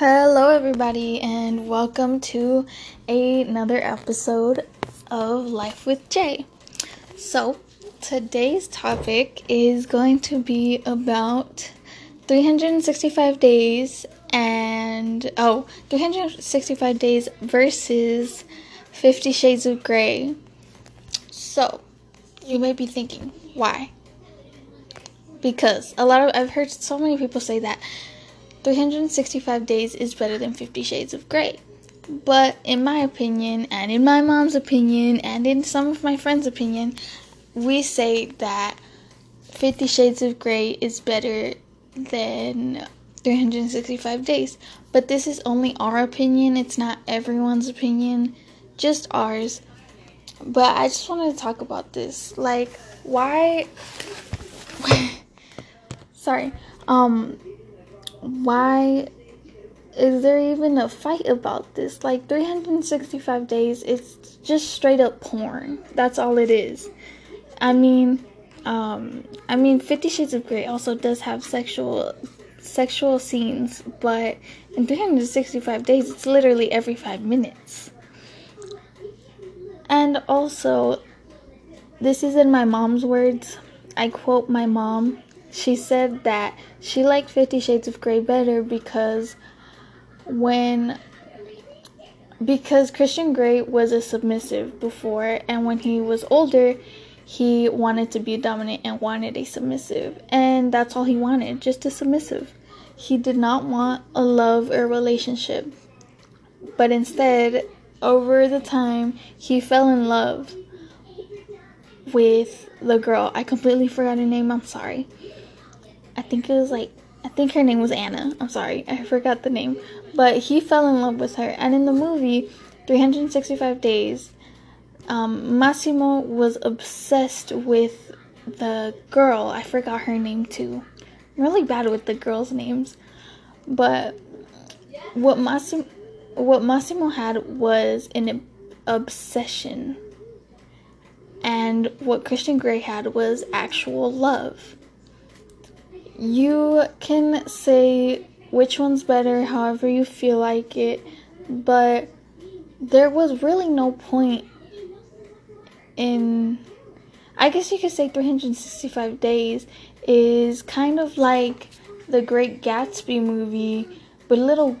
Hello, everybody, and welcome to another episode of Life with Jay. So, today's topic is going to be about 365 days and oh, 365 days versus 50 Shades of Grey. So, you may be thinking, why? Because a lot of I've heard so many people say that 365 days is better than 50 Shades of Grey. But in my opinion, and in my mom's opinion, and in some of my friends' opinion, we say that 50 Shades of Grey is better than 365 days. But this is only our opinion, it's not everyone's opinion, just ours. But I just wanted to talk about this. Like, why. Sorry. Um, why is there even a fight about this? Like 365 days, it's just straight up porn. That's all it is. I mean, um, I mean, Fifty Shades of Grey also does have sexual sexual scenes, but in 365 days, it's literally every five minutes. And also, this is in my mom's words. I quote my mom she said that she liked Fifty Shades of Grey better because when because Christian Grey was a submissive before, and when he was older, he wanted to be dominant and wanted a submissive, and that's all he wanted, just a submissive. He did not want a love or relationship, but instead, over the time, he fell in love with the girl. I completely forgot her name. I'm sorry. I think it was like I think her name was Anna. I'm sorry, I forgot the name. But he fell in love with her, and in the movie 365 Days, um, Massimo was obsessed with the girl. I forgot her name too. I'm really bad with the girls' names, but what Massimo what Massimo had was an obsession, and what Christian Grey had was actual love you can say which one's better however you feel like it, but there was really no point in. I guess you could say 365 days is kind of like the Great Gatsby movie, but a little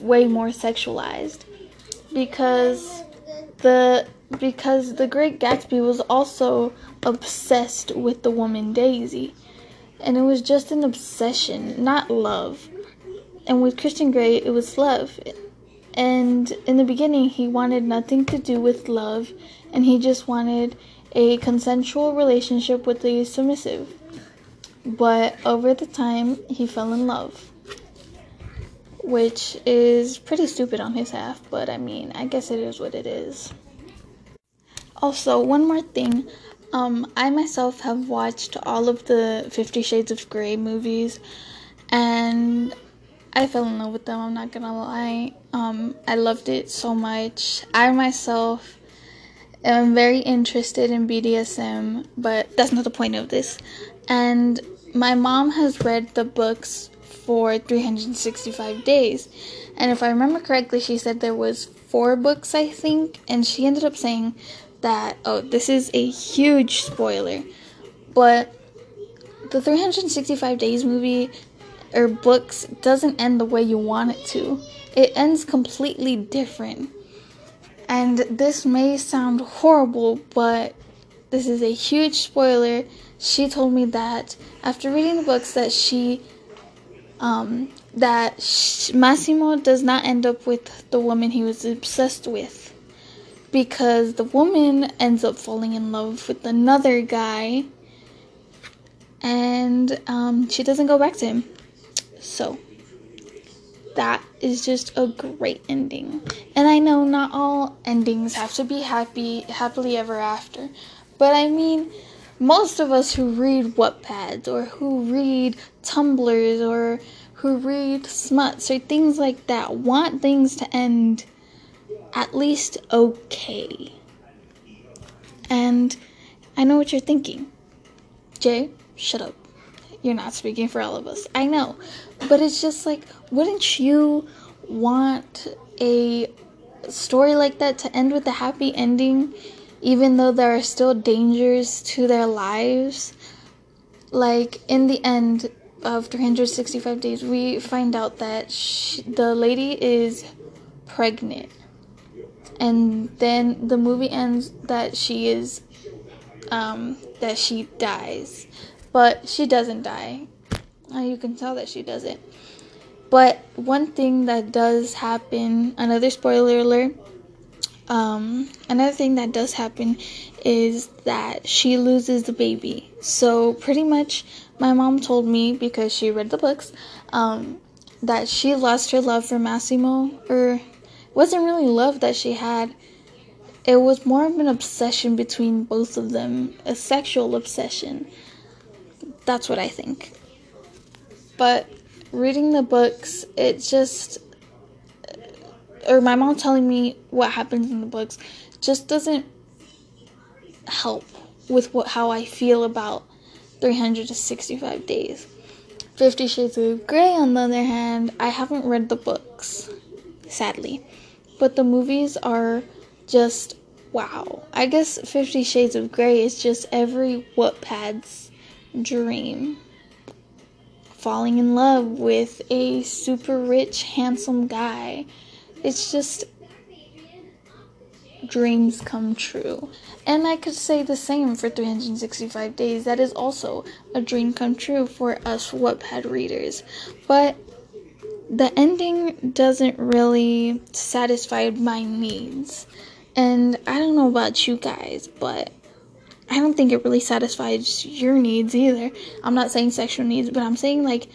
way more sexualized because the because the Great Gatsby was also obsessed with the woman Daisy and it was just an obsession, not love. And with Christian Grey, it was love. And in the beginning, he wanted nothing to do with love, and he just wanted a consensual relationship with the submissive. But over the time, he fell in love. Which is pretty stupid on his half, but I mean, I guess it is what it is. Also, one more thing. Um, I myself have watched all of the Fifty Shades of Grey movies, and I fell in love with them. I'm not gonna lie. Um, I loved it so much. I myself am very interested in BDSM, but that's not the point of this. And my mom has read the books for 365 days, and if I remember correctly, she said there was four books, I think, and she ended up saying that oh this is a huge spoiler but the 365 days movie or books doesn't end the way you want it to. It ends completely different. And this may sound horrible but this is a huge spoiler. She told me that after reading the books that she um that Massimo does not end up with the woman he was obsessed with because the woman ends up falling in love with another guy and um, she doesn't go back to him. So that is just a great ending. And I know not all endings have to be happy, happily ever after, but I mean, most of us who read Wattpads or who read Tumblrs or who read smuts or things like that want things to end at least okay. And I know what you're thinking. Jay, shut up. You're not speaking for all of us. I know. But it's just like, wouldn't you want a story like that to end with a happy ending, even though there are still dangers to their lives. Like, in the end of 365 days, we find out that she, the lady is pregnant. And then the movie ends that she is, um, that she dies. But she doesn't die. Uh, you can tell that she doesn't. But one thing that does happen, another spoiler alert, um, another thing that does happen is that she loses the baby. So pretty much, my mom told me because she read the books um, that she lost her love for Massimo, or wasn't really love that she had. It was more of an obsession between both of them, a sexual obsession. That's what I think. But reading the books, it just or my mom telling me what happens in the books just doesn't help with what how I feel about 365 days. 50 Shades of Grey on the other hand, I haven't read the books, sadly. But the movies are just wow. I guess 50 Shades of Grey is just every Wattpad's dream falling in love with a super rich, handsome guy. It's just dreams come true. And I could say the same for 365 Days. That is also a dream come true for us Wattpad readers. But the ending doesn't really satisfy my needs. And I don't know about you guys, but I don't think it really satisfies your needs either. I'm not saying sexual needs, but I'm saying like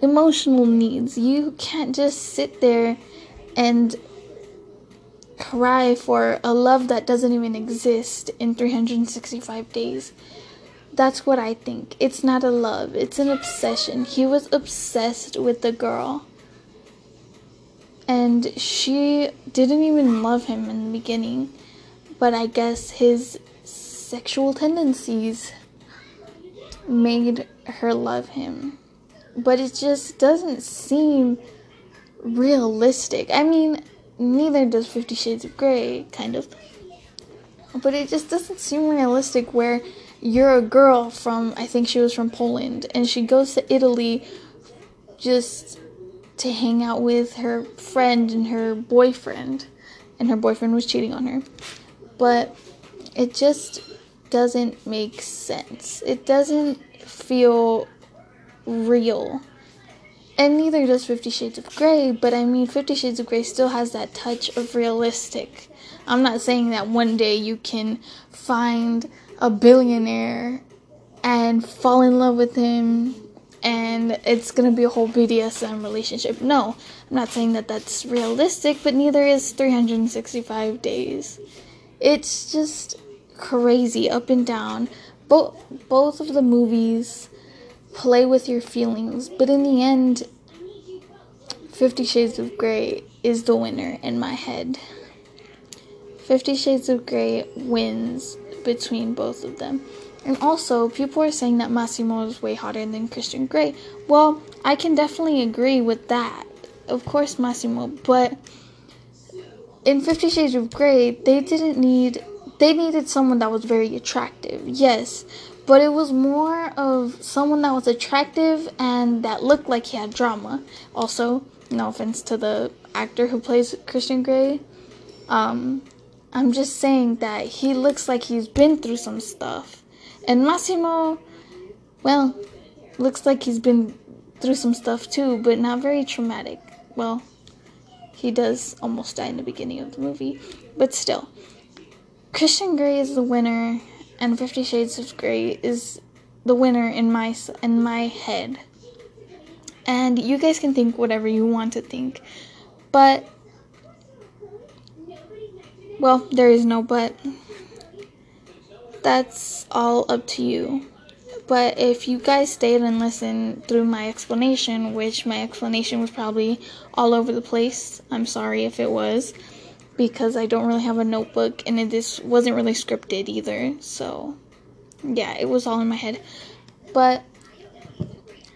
emotional needs. You can't just sit there and cry for a love that doesn't even exist in 365 days. That's what I think. It's not a love, it's an obsession. He was obsessed with the girl. And she didn't even love him in the beginning. But I guess his sexual tendencies made her love him. But it just doesn't seem realistic. I mean, neither does Fifty Shades of Grey, kind of. But it just doesn't seem realistic where you're a girl from, I think she was from Poland, and she goes to Italy just to hang out with her friend and her boyfriend, and her boyfriend was cheating on her. But it just doesn't make sense. It doesn't feel real. And neither does Fifty Shades of Grey, but I mean, Fifty Shades of Grey still has that touch of realistic. I'm not saying that one day you can find a billionaire and fall in love with him and it's gonna be a whole BDSM relationship. No, I'm not saying that that's realistic, but neither is 365 days. It's just crazy up and down. Both both of the movies play with your feelings, but in the end 50 Shades of Grey is the winner in my head. 50 Shades of Grey wins between both of them. And also, people are saying that Massimo is way hotter than Christian Grey. Well, I can definitely agree with that. Of course, Massimo, but in Fifty Shades of Grey, they didn't need they needed someone that was very attractive, yes, but it was more of someone that was attractive and that looked like he had drama. Also, no offense to the actor who plays Christian Grey. Um, I'm just saying that he looks like he's been through some stuff. And Massimo, well, looks like he's been through some stuff too, but not very traumatic. Well, he does almost die in the beginning of the movie, but still. Christian Grey is the winner, and Fifty Shades of Grey is the winner in my in my head. And you guys can think whatever you want to think, but well, there is no but. That's all up to you. But if you guys stayed and listened through my explanation, which my explanation was probably all over the place, I'm sorry if it was because I don't really have a notebook and it just wasn't really scripted either. So, yeah, it was all in my head. But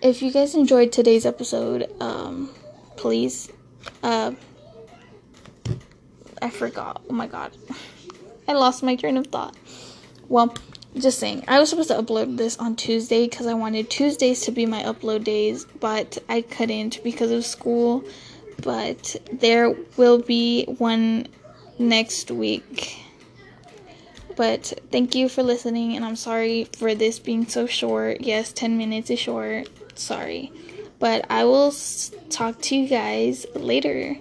if you guys enjoyed today's episode, um, please uh, I forgot. Oh my god. I lost my train of thought. Well, just saying. I was supposed to upload this on Tuesday because I wanted Tuesdays to be my upload days, but I couldn't because of school. But there will be one next week. But thank you for listening, and I'm sorry for this being so short. Yes, 10 minutes is short. Sorry. But I will talk to you guys later.